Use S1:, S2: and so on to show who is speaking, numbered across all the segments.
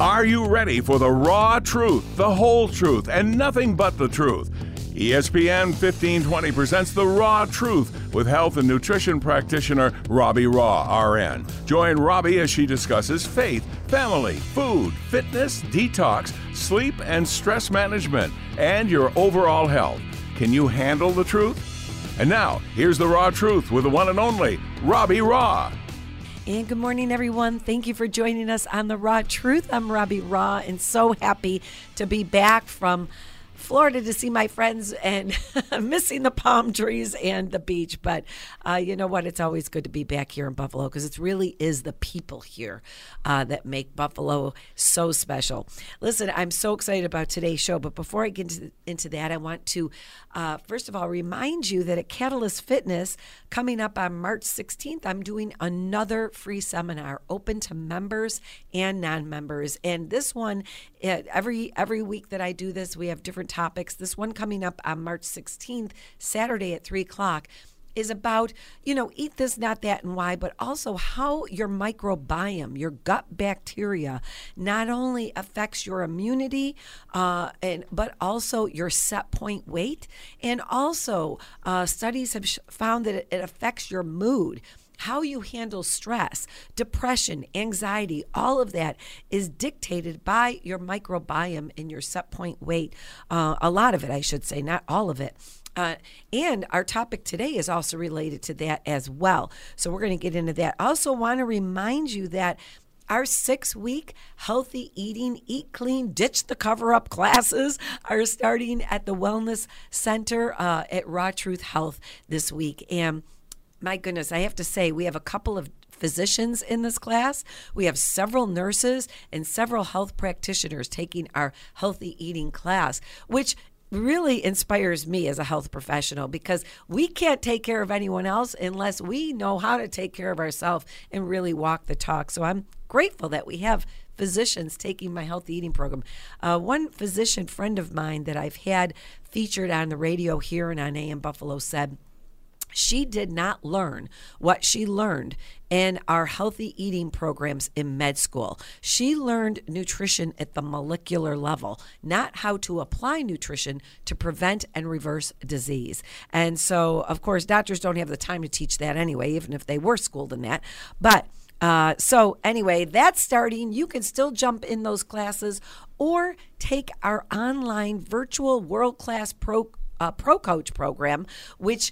S1: Are you ready for the raw truth, the whole truth, and nothing but the truth? ESPN 1520 presents The Raw Truth with health and nutrition practitioner Robbie Raugh, RN. Join Robbie as she discusses faith, family, food, fitness, detox, sleep, and stress management, and your overall health. Can you handle the truth? And now, here's The Raw Truth with the one and only Robbie Raugh.
S2: And good morning, everyone. Thank you for joining us on The Raw Truth. I'm Robbie Raugh and so happy to be back from Florida to see my friends and missing the palm trees and the beach. But uh, you know what? It's always good to be back here in Buffalo because it really is the people here uh, that make Buffalo so special. Listen, I'm so excited about today's show. But before I get into, into that, I want to, uh, first of all, remind you that at Catalyst Fitness, coming up on March 16th, I'm doing another free seminar open to members and non members. And this one, every every week that I do this, we have different topics. This one coming up on March 16th, Saturday at 3 o'clock, is about, you know, eat this, not that, and why, but also how your microbiome, your gut bacteria, not only affects your immunity, uh, and but also your set point weight. And also, uh, studies have sh- found that it affects your mood how you handle stress, depression, anxiety, all of that is dictated by your microbiome and your set point weight. Uh, a lot of it, I should say, not all of it. Uh, and our topic today is also related to that as well. So we're going to get into that. Also want to remind you that our six week healthy eating, eat clean, ditch the cover up classes are starting at the Wellness Center uh, at Raw Truth Health this week. And my goodness, I have to say, we have a couple of physicians in this class. We have several nurses and several health practitioners taking our healthy eating class, which really inspires me as a health professional because we can't take care of anyone else unless we know how to take care of ourselves and really walk the talk. So I'm grateful that we have physicians taking my healthy eating program. Uh, one physician friend of mine that I've had featured on the radio here and on AM Buffalo said, she did not learn what she learned in our healthy eating programs in med school. She learned nutrition at the molecular level, not how to apply nutrition to prevent and reverse disease. And so, of course, doctors don't have the time to teach that anyway, even if they were schooled in that. But uh, so, anyway, that's starting. You can still jump in those classes or take our online virtual world class pro. Uh, pro coach program, which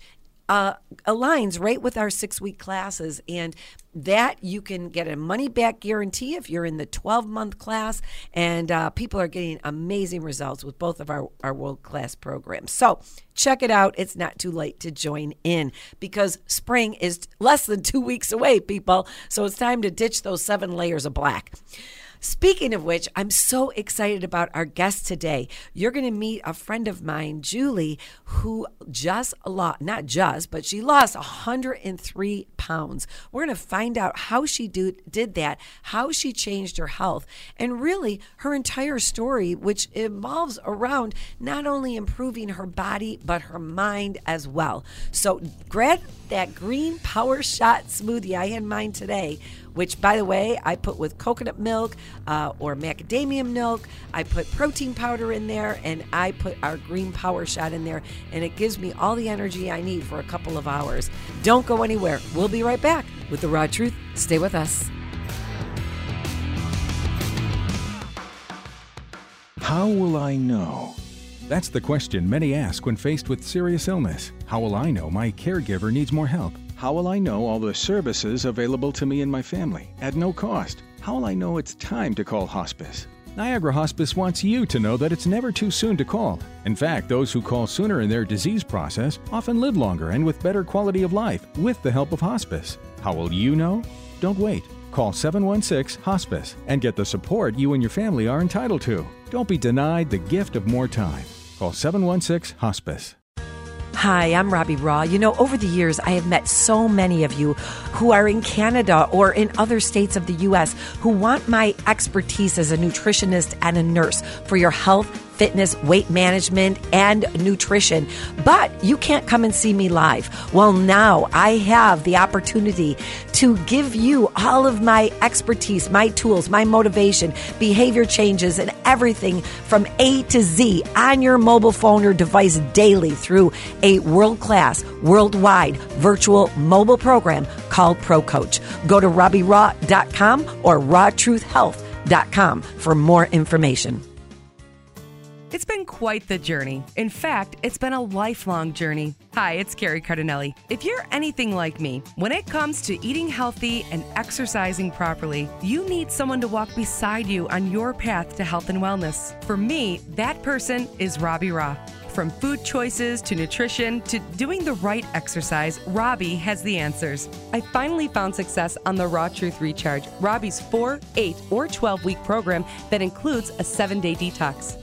S2: uh, aligns right with our six week classes. And that you can get a money back guarantee if you're in the 12 month class. And uh, people are getting amazing results with both of our, our world class programs. So check it out. It's not too late to join in because spring is less than two weeks away, people. So it's time to ditch those seven layers of black. Speaking of which, I'm so excited about our guest today. You're going to meet a friend of mine, Julie, who just lost, not just, but she lost 103 pounds. We're going to find out how she do, did that, how she changed her health, and really her entire story, which involves around not only improving her body, but her mind as well. So grab that green power shot smoothie I had mine today which by the way i put with coconut milk uh, or macadamia milk i put protein powder in there and i put our green power shot in there and it gives me all the energy i need for a couple of hours don't go anywhere we'll be right back with the raw truth stay with us
S3: How will I know? That's the question many ask when faced with serious illness. How will I know my caregiver needs more help? How will I know all the services available to me and my family at no cost? How will I know it's time to call hospice? Niagara Hospice wants you to know that it's never too soon to call. In fact, those who call sooner in their disease process often live longer and with better quality of life with the help of hospice. How will you know? Don't wait. Call 716 Hospice and get the support you and your family are entitled to. Don't be denied the gift of more time. Call 716 Hospice.
S2: Hi, I'm Robbie Raugh. You know, over the years, I have met so many of you who are in Canada or in other states of the U.S. who want my expertise as a nutritionist and a nurse for your health fitness, weight management, and nutrition. But you can't come and see me live. Well, now I have the opportunity to give you all of my expertise, my tools, my motivation, behavior changes, and everything from A to Z on your mobile phone or device daily through a world class, worldwide virtual mobile program called Pro Coach. Go to RobbieRaugh.com or RawTruthHealth.com for more information.
S4: It's been quite the journey. In fact, it's been a lifelong journey. Hi, it's Carrie Cardinelli. If you're anything like me, when it comes to eating healthy and exercising properly, you need someone to walk beside you on your path to health and wellness. For me, that person is Robbie Raugh. From food choices to nutrition to doing the right exercise, Robbie has the answers. I finally found success on the Raw Truth Recharge, Robbie's 4, 8, or 12 week program that includes a 7 day detox.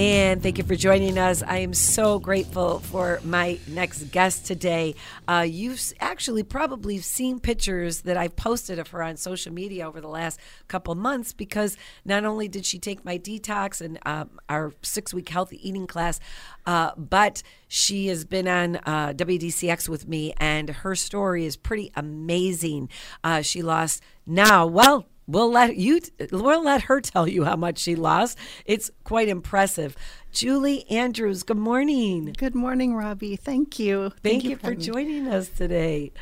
S2: And thank you for joining us. I am so grateful for my next guest today. Uh, you've actually probably seen pictures that I've posted of her on social media over the last couple months because not only did she take my detox and um, our six week healthy eating class, uh, but she has been on uh, WDCX with me, and her story is pretty amazing. Uh, she lost now, well, We'll let you. We'll let her tell you how much she lost. It's quite impressive. Julie Andrews. Good morning.
S5: Good morning, Robbie. Thank you.
S2: Thank, Thank you, for, for joining us today.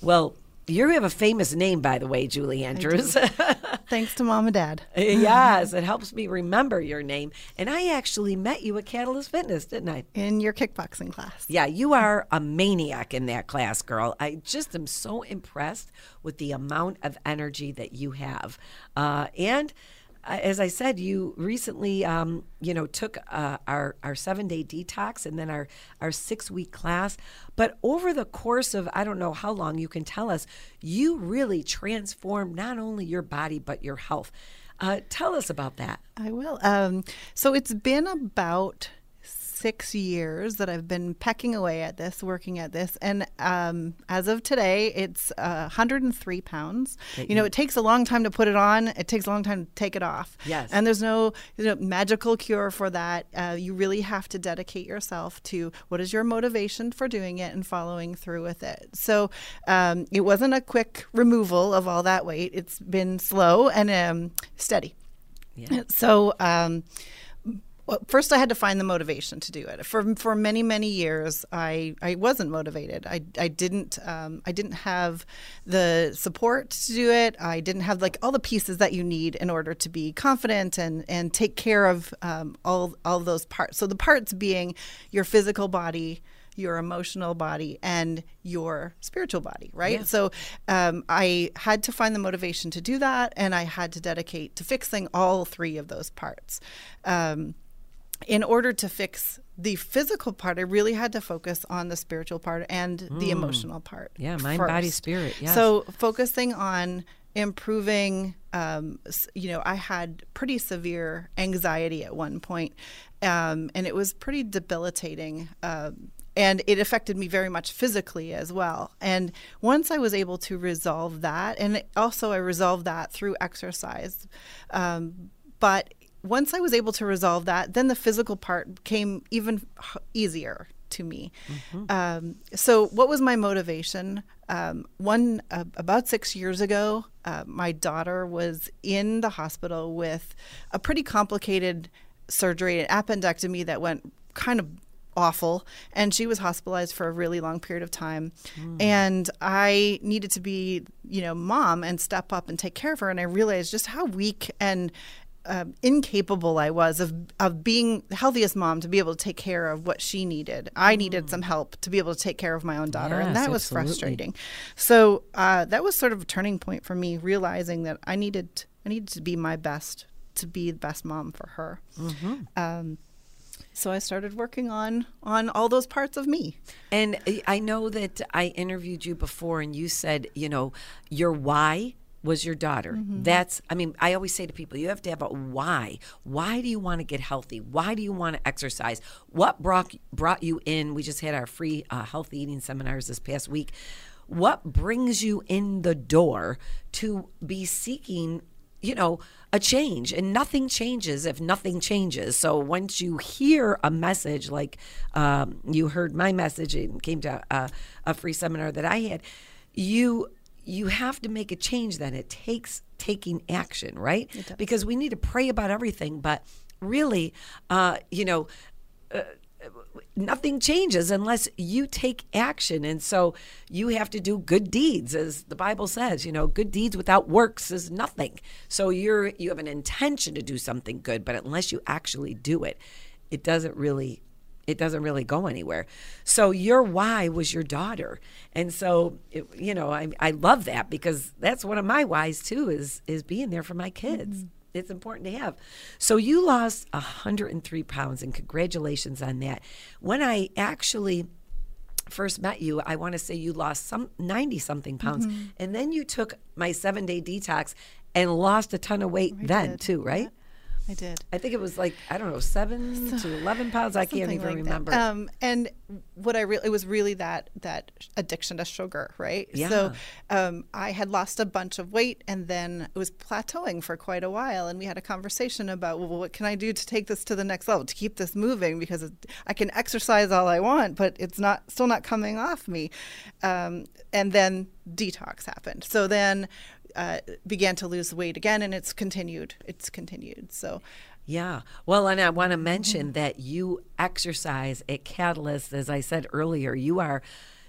S2: Well, you have a famous name, by the way, Julie Andrews.
S5: Thanks to mom and dad.
S2: yes, it helps me remember your name. And I actually met you at Catalyst Fitness, didn't I?
S5: In your kickboxing class.
S2: Yeah, you are a maniac in that class, girl. I just am so impressed with the amount of energy that you have. Uh, and as I said, you recently, um, you know, took uh, our our seven day detox and then our our six week class. But over the course of I don't know how long, you can tell us, you really transformed not only your body but your health. Uh, tell us about that.
S5: I will. Um, so it's been about six years that I've been pecking away at this, working at this, and um, as of today, it's uh, 103 pounds. You know, it takes a long time to put it on. It takes a long time to take it off.
S2: Yes.
S5: And there's no you know, magical cure for that. Uh, you really have to dedicate yourself to what is your motivation for doing it and following through with it. So um, it wasn't a quick removal of all that weight. It's been slow and um, steady. Yeah. So. Um, well, first I had to find the motivation to do it. For for many many years, I, I wasn't motivated. I, I didn't um, I didn't have the support to do it. I didn't have like all the pieces that you need in order to be confident and and take care of um, all all those parts. So the parts being your physical body, your emotional body and your spiritual body, right? Yeah. So um, I had to find the motivation to do that, and I had to dedicate to fixing all three of those parts. Um, in order to fix the physical part, I really had to focus on the spiritual part and mm. the emotional part.
S2: Yeah, mind, first. body, spirit. Yes.
S5: So focusing on improving. Um, you know, I had pretty severe anxiety at one point, um, and it was pretty debilitating. Um, and it affected me very much physically as well. And once I was able to resolve that, and also I resolved that through exercise, um, but once I was able to resolve that, then the physical part came even easier to me. Mm-hmm. Um, so, what was my motivation? Um, one uh, about six years ago, uh, my daughter was in the hospital with a pretty complicated surgery, an appendectomy that went kind of awful and she was hospitalized for a really long period of time and i needed to be you know mom and step up and take care of her and i realized just how weak and um, incapable I was of of being the healthiest mom to be able to take care of what she needed. I needed some help to be able to take care of my own daughter, and
S2: Yes,
S5: that was
S2: absolutely.
S5: frustrating. So uh, that was sort of a turning point for me, realizing that I needed I needed to be my best to be the best mom for her. Um, so I started working on on all those parts of me.
S2: And I- I know that I interviewed you before, and you said, you know, your why was your daughter.
S5: Mm-hmm.
S2: That's, I mean, I always say to people, you have to have a why. Why do you want to get healthy? Why do you want to exercise? What brought brought you in? We just had our free uh, healthy eating seminars this past week. What brings you in the door to be seeking you know, a change and nothing changes if nothing changes. So once you hear a message like um, you heard my message and came to a, a free seminar that I had, you you have to make a change then it takes taking action right? Because we need to pray about everything but really uh, you know nothing changes unless you take action. And so you have to do good deeds as the bible says you know good deeds without works is nothing. So you're you have an intention to do something good but unless you actually do it it doesn't really it doesn't really go anywhere so your why was your daughter and so it, you know I, I love that because that's one of my whys too is is being there for my kids mm-hmm. it's important to have. So you lost 103 pounds, and congratulations on that. When I actually first met you, I want to say you lost some 90 something pounds, mm-hmm. and then you took my seven day detox and lost a ton of weight then
S5: did.
S2: too, right?
S5: I did.
S2: I think it was like I don't know seven to 11 pounds. I can't even
S5: like
S2: remember.
S5: Um, and what I really it was really that that addiction to sugar, right? Yeah. So um, I had lost a bunch of weight, and then it was plateauing for quite a while. And we had a conversation about, well, what can I do to take this to the next level, to keep this moving? Because it, I can exercise all I want, but it's not still not coming off me. Um, and then detox happened. So then. Uh, began to lose weight again, and it's continued. It's continued. So,
S2: Yeah. Well, and I want
S5: Mm-hmm.
S2: to mention that you exercise at Catalyst, as I said earlier. You are,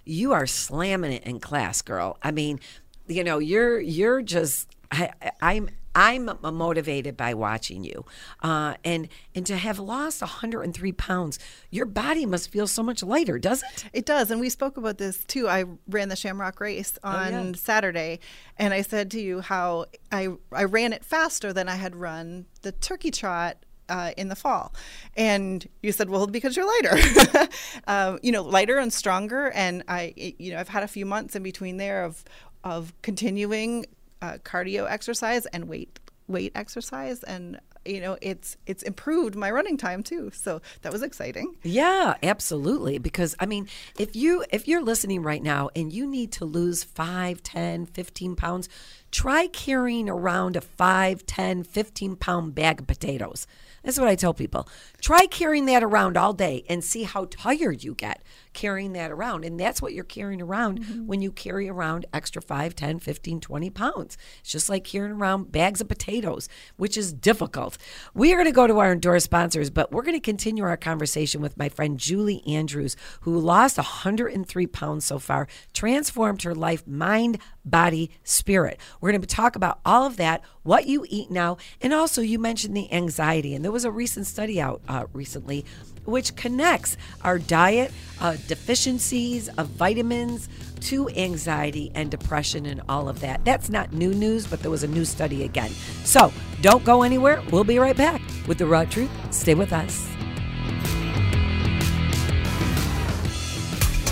S2: you are slamming it in class, girl. I mean, you know, you're you're just. I, I'm I'm motivated by watching you, uh, and and to have lost 103 pounds, your body must feel so much lighter, does it?
S5: It does, and we spoke about this too. I ran the Shamrock Race on
S2: yeah.
S5: Saturday, and I said to you how I I ran it faster than I had run the Turkey Trot. Uh, in the fall, and you said, "Well, because you're lighter, um, you know, lighter and stronger." And I, you know, I've had a few months in between there of of continuing uh, cardio exercise and weight weight exercise, and you know, it's it's improved my running time too. So that was exciting.
S2: Yeah, absolutely. Because I mean, if you if you're listening right now and you need to lose 5, 10, 15 pounds, try carrying around a 5, 10, 15 pound bag of potatoes. That's what I tell people. Try carrying that around all day and see how tired you get carrying that around. And that's what you're carrying around when you carry around extra 5, 10, 15, 20 pounds. It's just like carrying around bags of potatoes, which is difficult. We are going to go to our endorsed sponsors, but we're going to continue our conversation with my friend Julie Andrews, who lost 103 pounds so far, transformed her life, mind, body, spirit. We're going to talk about all of that, what you eat now, and also you mentioned the anxiety. And there was a recent study out uh, recently which connects our diet, uh, deficiencies of vitamins to anxiety and depression and all of that. That's not new news, but there was a new study again. So don't go anywhere. We'll be right back with the raw truth. Stay with us.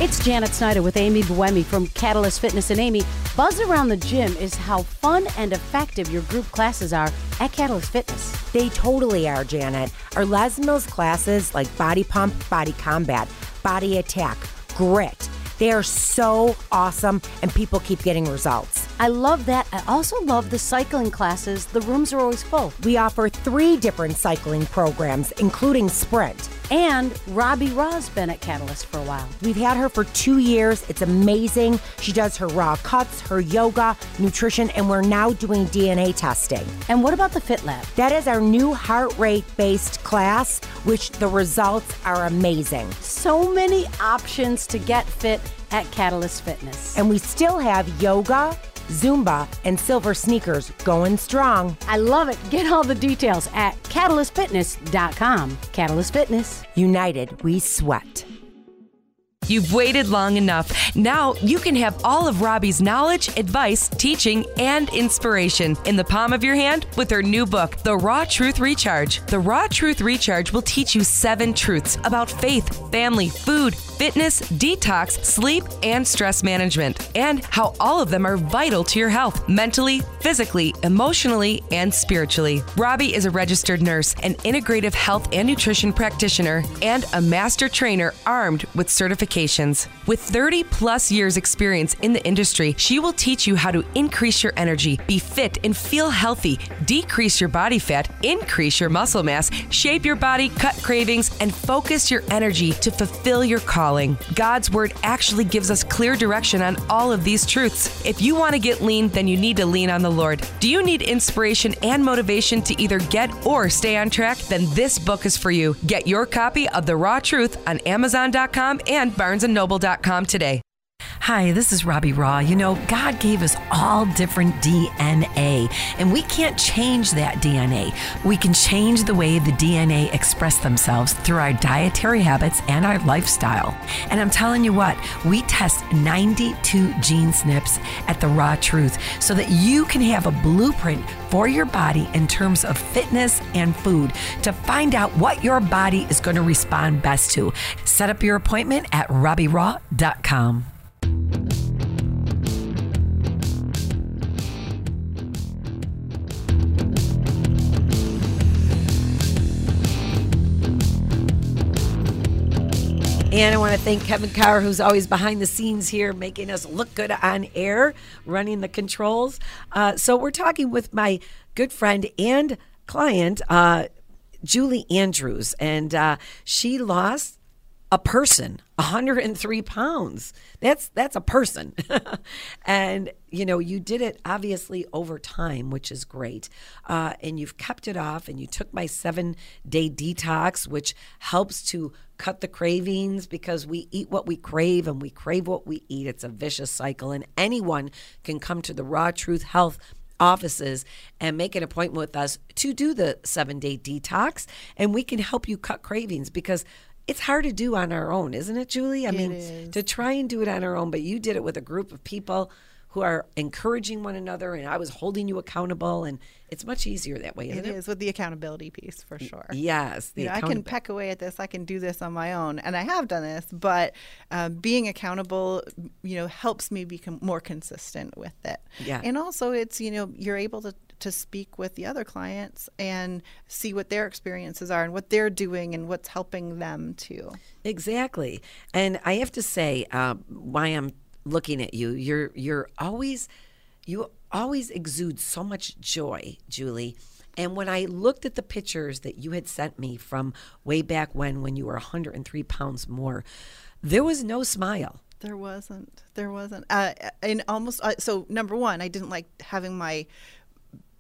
S6: It's Janet Snyder with Amy Buemi from Catalyst Fitness and Amy. Buzz around the gym is how fun and effective your group classes are at Catalyst Fitness.
S7: They totally are, Janet. Our Les Mills classes like Body Pump, Body Combat, Body Attack, Grit, they are so awesome and people keep getting results.
S6: I love that. I also love the cycling classes. The rooms are always full.
S7: We offer three different cycling programs, including Sprint.
S6: And Robbie Raugh's been at Catalyst for a while.
S7: We've had her for two years. It's amazing. She does her raw cuts, her yoga, nutrition, and we're now doing DNA testing.
S6: And what about the Fit Lab?
S7: That is our new heart rate based class, which the results are amazing.
S6: So many options to get fit at Catalyst Fitness.
S7: And we still have yoga, Zumba, and silver sneakers going strong.
S6: I love it. Get all the details at catalystfitness.com. Catalyst Fitness.
S7: United, we sweat.
S4: You've waited long enough. Now you can have all of Robbie's knowledge, advice, teaching, and inspiration in the palm of your hand with her new book, The Raw Truth Recharge. The Raw Truth Recharge will teach you seven truths about faith, family, food, fitness, detox, sleep, and stress management, and how all of them are vital to your health mentally, physically, emotionally, and spiritually. Robbie is a registered nurse, an integrative health and nutrition practitioner, and a master trainer armed with certifications. With 30 plus years experience in the industry, she will teach you how to increase your energy, be fit and feel healthy, decrease your body fat, increase your muscle mass, shape your body, cut cravings, and focus your energy to fulfill your calling. God's word actually gives us clear direction on all of these truths. If you want to get lean, then you need to lean on the Lord. Do you need inspiration and motivation to either get or stay on track? Then this book is for you. Get your copy of The Raw Truth on Amazon.com and barnesandnoble.com today.
S2: Hi, this is Robbie Raugh. You know, God gave us all different DNA, and we can't change that DNA. We can change the way the DNA express themselves through our dietary habits and our lifestyle. And I'm telling you what, we test 92 gene SNPs at the Raw Truth so that you can have a blueprint for your body in terms of fitness and food to find out what your body is going to respond best to. Set up your appointment at RobbieRaugh.com. And I want to thank Kevin Carr, who's always behind the scenes here, making us look good on air, running the controls. Uh, so we're talking with my good friend and client, uh, Julie Andrews, and uh, she lost a person 103 pounds. That's that's a person. And you know you did it obviously over time which is great. Uh, and you've kept it off and you took my seven day detox which helps to cut the cravings because we eat what we crave and we crave what we eat. It's a vicious cycle and anyone can come to the raw truth health offices and make an appointment with us to do the seven day detox and we can help you cut cravings because it's hard to do on our own, isn't it, Julie? I
S5: It
S2: mean,
S5: is.
S2: to try and do it on our own, but you did it with a group of people who are encouraging one another, and I was holding you accountable, and it's much easier that way, isn't
S5: It
S2: it?
S5: is with the accountability piece for sure.
S2: Yes, the
S5: You know, I can peck away at this. I can do this on my own, and I have done this. But um, being accountable, you know, helps me become more consistent with it.
S2: Yeah.
S5: And also, it's you know, you're able to to speak with the other clients and see what their experiences are and what they're doing and what's helping them too.
S2: Exactly. And I have to say, uh, why I'm looking at you, you're you're always you always exude so much joy, Julie. And when I looked at the pictures that you had sent me from way back when, when you were 103 pounds more, there was no smile.
S5: There wasn't. There wasn't. Uh, and almost uh, so. Number one, I didn't like having my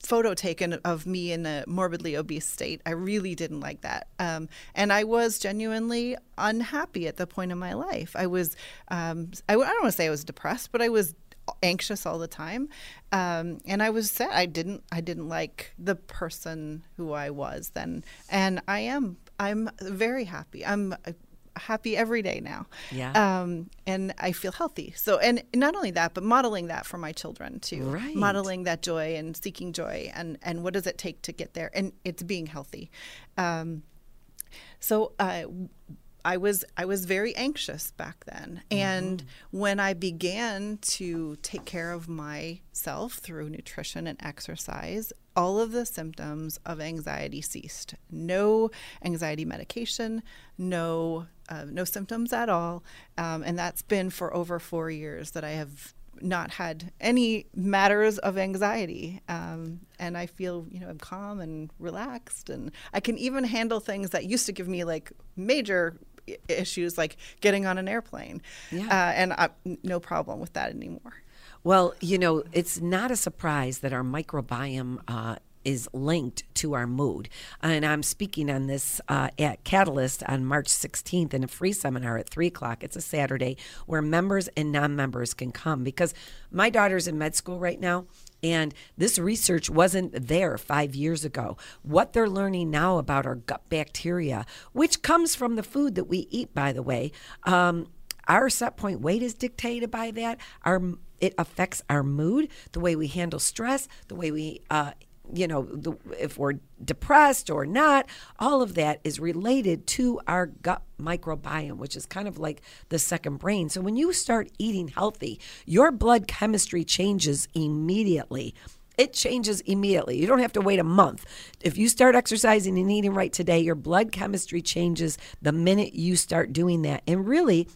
S5: photo taken of me in a morbidly obese state. I really didn't like that. Um, and I was genuinely unhappy at the point in my life. I was, um, I, I don't want to say I was depressed, but I was anxious all the time. Um, and I was sad. I didn't, I didn't like the person who I was then. And I am, I'm very happy. I'm happy every day now.
S2: Yeah.
S5: Um, and I feel healthy. So, and not only that, but modeling that for my children too.
S2: Right.
S5: Modeling that joy and seeking joy, and and what does it take to get there? And it's being healthy. Um, so uh, I was I was very anxious back then, and when I began to take care of myself through nutrition and exercise, all of the symptoms of anxiety ceased. No anxiety medication, no uh, no symptoms at all, um, and that's been for over four years that I have not had any matters of anxiety. Um, and I feel, you know, I'm calm and relaxed. And I can even handle things that used to give me like major i- issues, like getting on an airplane.
S2: Yeah.
S5: Uh, and I, no problem with that anymore.
S2: Well, you know, it's not a surprise that our microbiome uh, is linked to our mood. And I'm speaking on this uh, at Catalyst on March 16th in a free seminar at 3 o'clock. It's a Saturday where members and non members can come because my daughter's in med school right now. And this research wasn't there five years ago. What they're learning now about our gut bacteria, which comes from the food that we eat, by the way, um, our set point weight is dictated by that. Our it affects our mood, the way we handle stress, the way we, uh, you know, the, if we're depressed or not. All of that is related to our gut microbiome, which is kind of like the second brain. So when you start eating healthy, your blood chemistry changes immediately. It changes immediately. You don't have to wait a month. If you start exercising and eating right today, your blood chemistry changes the minute you start doing that. And really,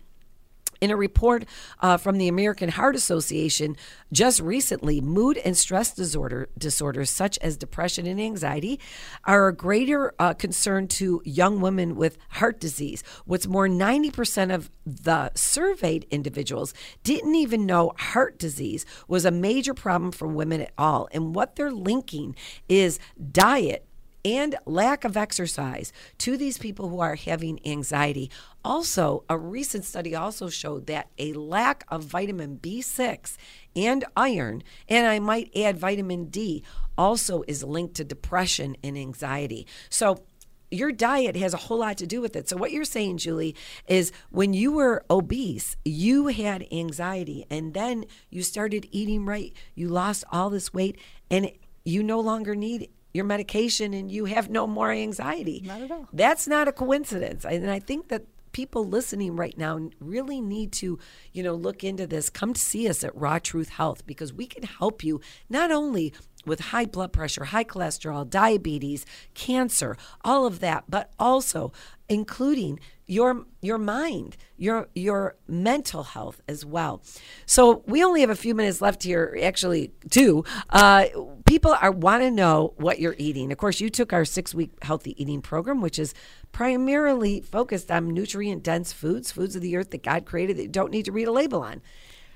S2: in a report uh, from the American Heart Association just recently, mood and stress disorder disorders such as depression and anxiety are a greater uh, concern to young women with heart disease. What's more, 90% of the surveyed individuals didn't even know heart disease was a major problem for women at all. And what they're linking is diet and lack of exercise to these people who are having anxiety. Also, a recent study also showed that a lack of vitamin B6 and iron, and I might add vitamin D, also is linked to depression and anxiety. So, your diet has a whole lot to do with it. So, what you're saying, Julie, is when you were obese, you had anxiety, and then you started eating right, you lost all this weight, and you no longer need your medication and you have no more anxiety.
S5: Not at all.
S2: That's not a coincidence. And I think that people listening right now really need to, you know, look into this. Come to see us at Raw Truth Health because we can help you not only with high blood pressure, high cholesterol, diabetes, cancer, all of that, but also including your your mind, your your mental health as well. So we only have a few minutes left here, actually two. Uh, people are want to know what you're eating. Of course, you took our six week healthy eating program, which is primarily focused on nutrient dense foods, foods of the earth that God created that you don't need to read a label on.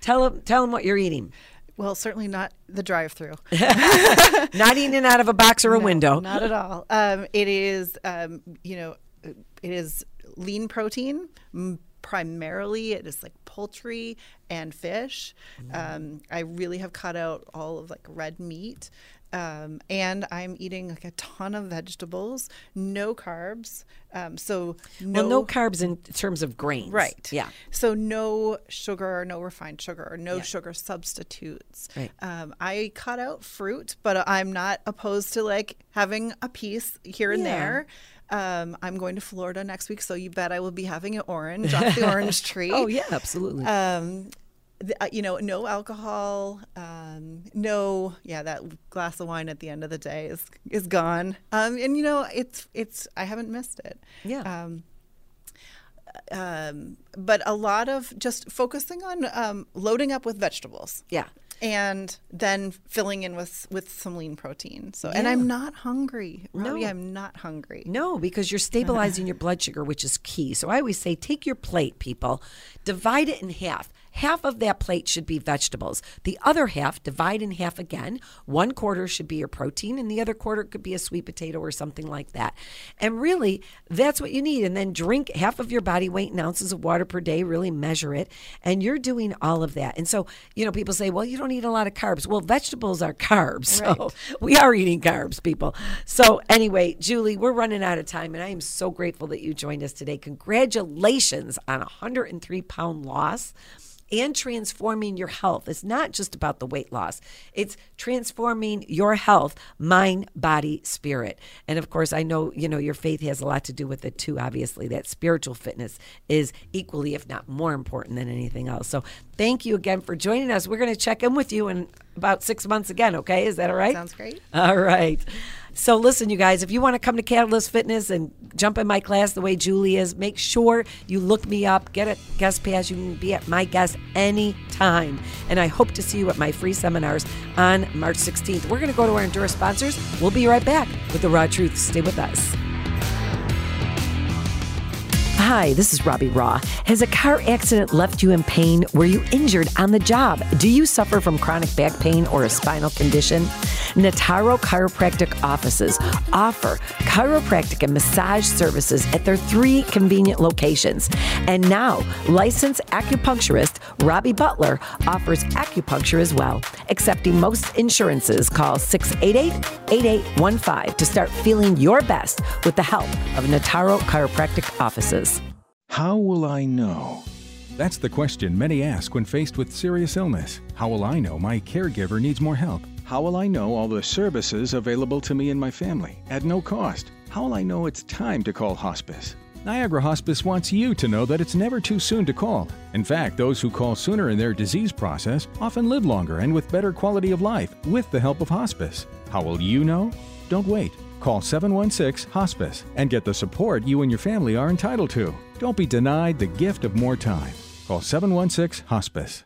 S2: Tell them tell them what you're eating.
S5: Well, certainly not the drive-through.
S2: Not eating out of a box or a
S5: No,
S2: window.
S5: Not at all. Um, it is, um, you know, it is lean protein. Primarily, it is like poultry and fish. Um, I really have cut out all of like red meat. Um, and I'm eating like a ton of vegetables, no carbs. Um, so no,
S2: Well, no carbs in terms of grains.
S5: Right.
S2: Yeah.
S5: So no sugar, no refined sugar, no
S2: Yeah.
S5: sugar substitutes.
S2: Right.
S5: Um, I cut out fruit, but I'm not opposed to like having a piece here and
S2: Yeah.
S5: there. Um, I'm going to Florida next week, so you bet I will be having an orange off the orange tree.
S2: Oh yeah, absolutely.
S5: Um, the, uh, you know, no alcohol, um, no, yeah, that glass of wine at the end of the day is is gone. Um, and you know, it's it's I haven't missed it.
S2: Yeah.
S5: Um, um, but a lot of just focusing on um, loading up with vegetables.
S2: yeah.
S5: And then filling in with with some lean protein. So, and I'm not hungry.
S2: No.
S5: I'm not hungry.
S2: No, because you're stabilizing your blood sugar, which is key. So I always say take your plate, people, divide it in half. Half of that plate should be vegetables. The other half, divide in half again. One quarter should be your protein, and the other quarter could be a sweet potato or something like that. And really, that's what you need. And then drink half of your body weight in ounces of water per day, really measure it. And you're doing all of that. And so, you know, people say, well, you don't eat a lot of carbs. Well, vegetables are carbs. So we are eating carbs, people. So, anyway, Julie, we're running out of time, and I am so grateful that you joined us today. Congratulations on a 103 pound loss and transforming your health. It's not just about the weight loss, it's transforming your health, mind, body, spirit. And of course, I know, you know, your faith has a lot to do with it too, obviously. That spiritual fitness is equally, if not more important than anything else. So thank you again for joining us. We're going to check in with you in about six months again, okay? Is that all right?
S5: Sounds great.
S2: All right. So listen, you guys, if you want to come to Catalyst Fitness and jump in my class the way Julie is, make sure you look me up, get a guest pass. You can be at my guest anytime. And I hope to see you at my free seminars on March 16th. We're going to go to our Endura sponsors. We'll be right back with the raw truth. Stay with us. Hi, this is Robbie Raugh. Has a car accident left you in pain? Were you injured on the job? Do you suffer from chronic back pain or a spinal condition? Nataro Chiropractic offices offer chiropractic and massage services at their three convenient locations. And now, licensed acupuncturist Robbie Butler offers acupuncture as well. Accepting most insurances, call 688 8815 to start feeling your best with the help of Nataro Chiropractic offices.
S3: How will I know? That's the question many ask when faced with serious illness. How will I know my caregiver needs more help? How will I know all the services available to me and my family at no cost? How will I know it's time to call hospice? Niagara Hospice wants you to know that it's never too soon to call. In fact, those who call sooner in their disease process often live longer and with better quality of life with the help of hospice. How will you know? Don't wait. Call 716 Hospice and get the support you and your family are entitled to. Don't be denied the gift of more time. Call 716 Hospice.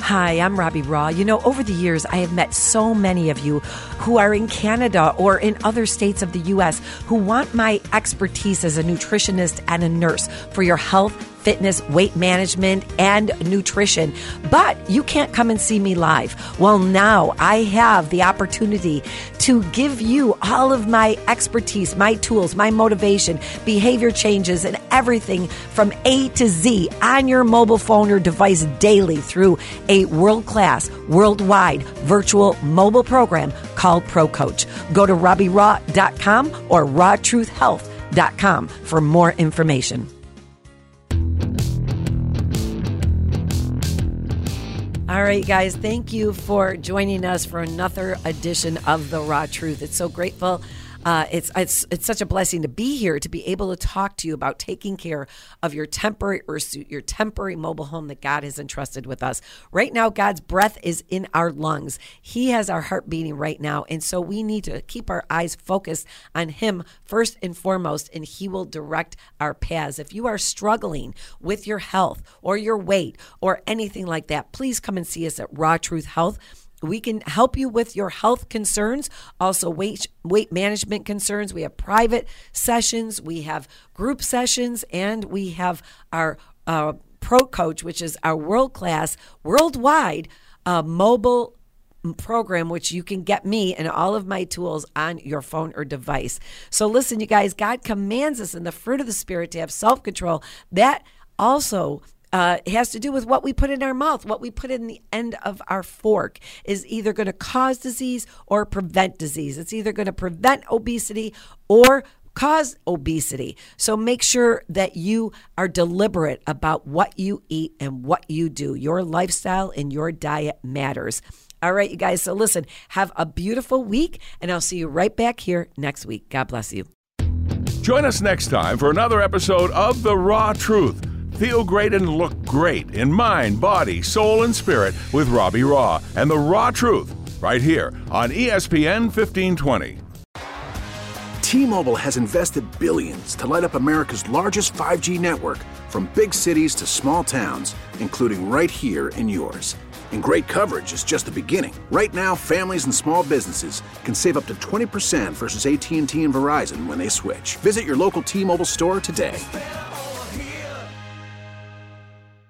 S2: Hi, I'm Robbie Raugh. You know, over the years, I have met so many of you who are in Canada or in other states of the U.S. who want my expertise as a nutritionist and a nurse for your health fitness, weight management, and nutrition. But you can't come and see me live. Well, now I have the opportunity to give you all of my expertise, my tools, my motivation, behavior changes, and everything from A to Z on your mobile phone or device daily through a world class, worldwide virtual mobile program called Pro Coach. Go to RobbieRaugh.com or RawTruthHealth.com for more information. All right, guys, thank you for joining us for another edition of The Raw Truth. It's so grateful uh, it's it's it's such a blessing to be here to be able to talk to you about taking care of your temporary suit, your temporary mobile home that God has entrusted with us. Right now, God's breath is in our lungs. He has our heart beating right now, and so we need to keep our eyes focused on Him first and foremost, and He will direct our paths. If you are struggling with your health or your weight or anything like that, please come and see us at Raw Truth Health. We can help you with your health concerns, also weight weight management concerns. We have private sessions, we have group sessions, and we have our uh, Pro Coach, which is our world class, worldwide uh, mobile program, which you can get me and all of my tools on your phone or device. So, listen, you guys, God commands us in the fruit of the Spirit to have self control. That also uh, it has to do with what we put in our mouth. What we put in the end of our fork is either going to cause disease or prevent disease. It's either going to prevent obesity or cause obesity. So make sure that you are deliberate about what you eat and what you do. Your lifestyle and your diet matters. All right, you guys. So listen, have a beautiful week, and I'll see you right back here next week. God bless you.
S1: Join us next time for another episode of The Raw Truth. Feel great and look great in mind, body, soul, and spirit with Robbie Raugh and the Raw Truth right here on ESPN 1520.
S8: T-Mobile has invested billions to light up America's largest 5G network from big cities to small towns, including right here in yours. And great coverage is just the beginning. Right now, families and small businesses can save up to 20% versus AT&T and Verizon when they switch. Visit your local T-Mobile store today.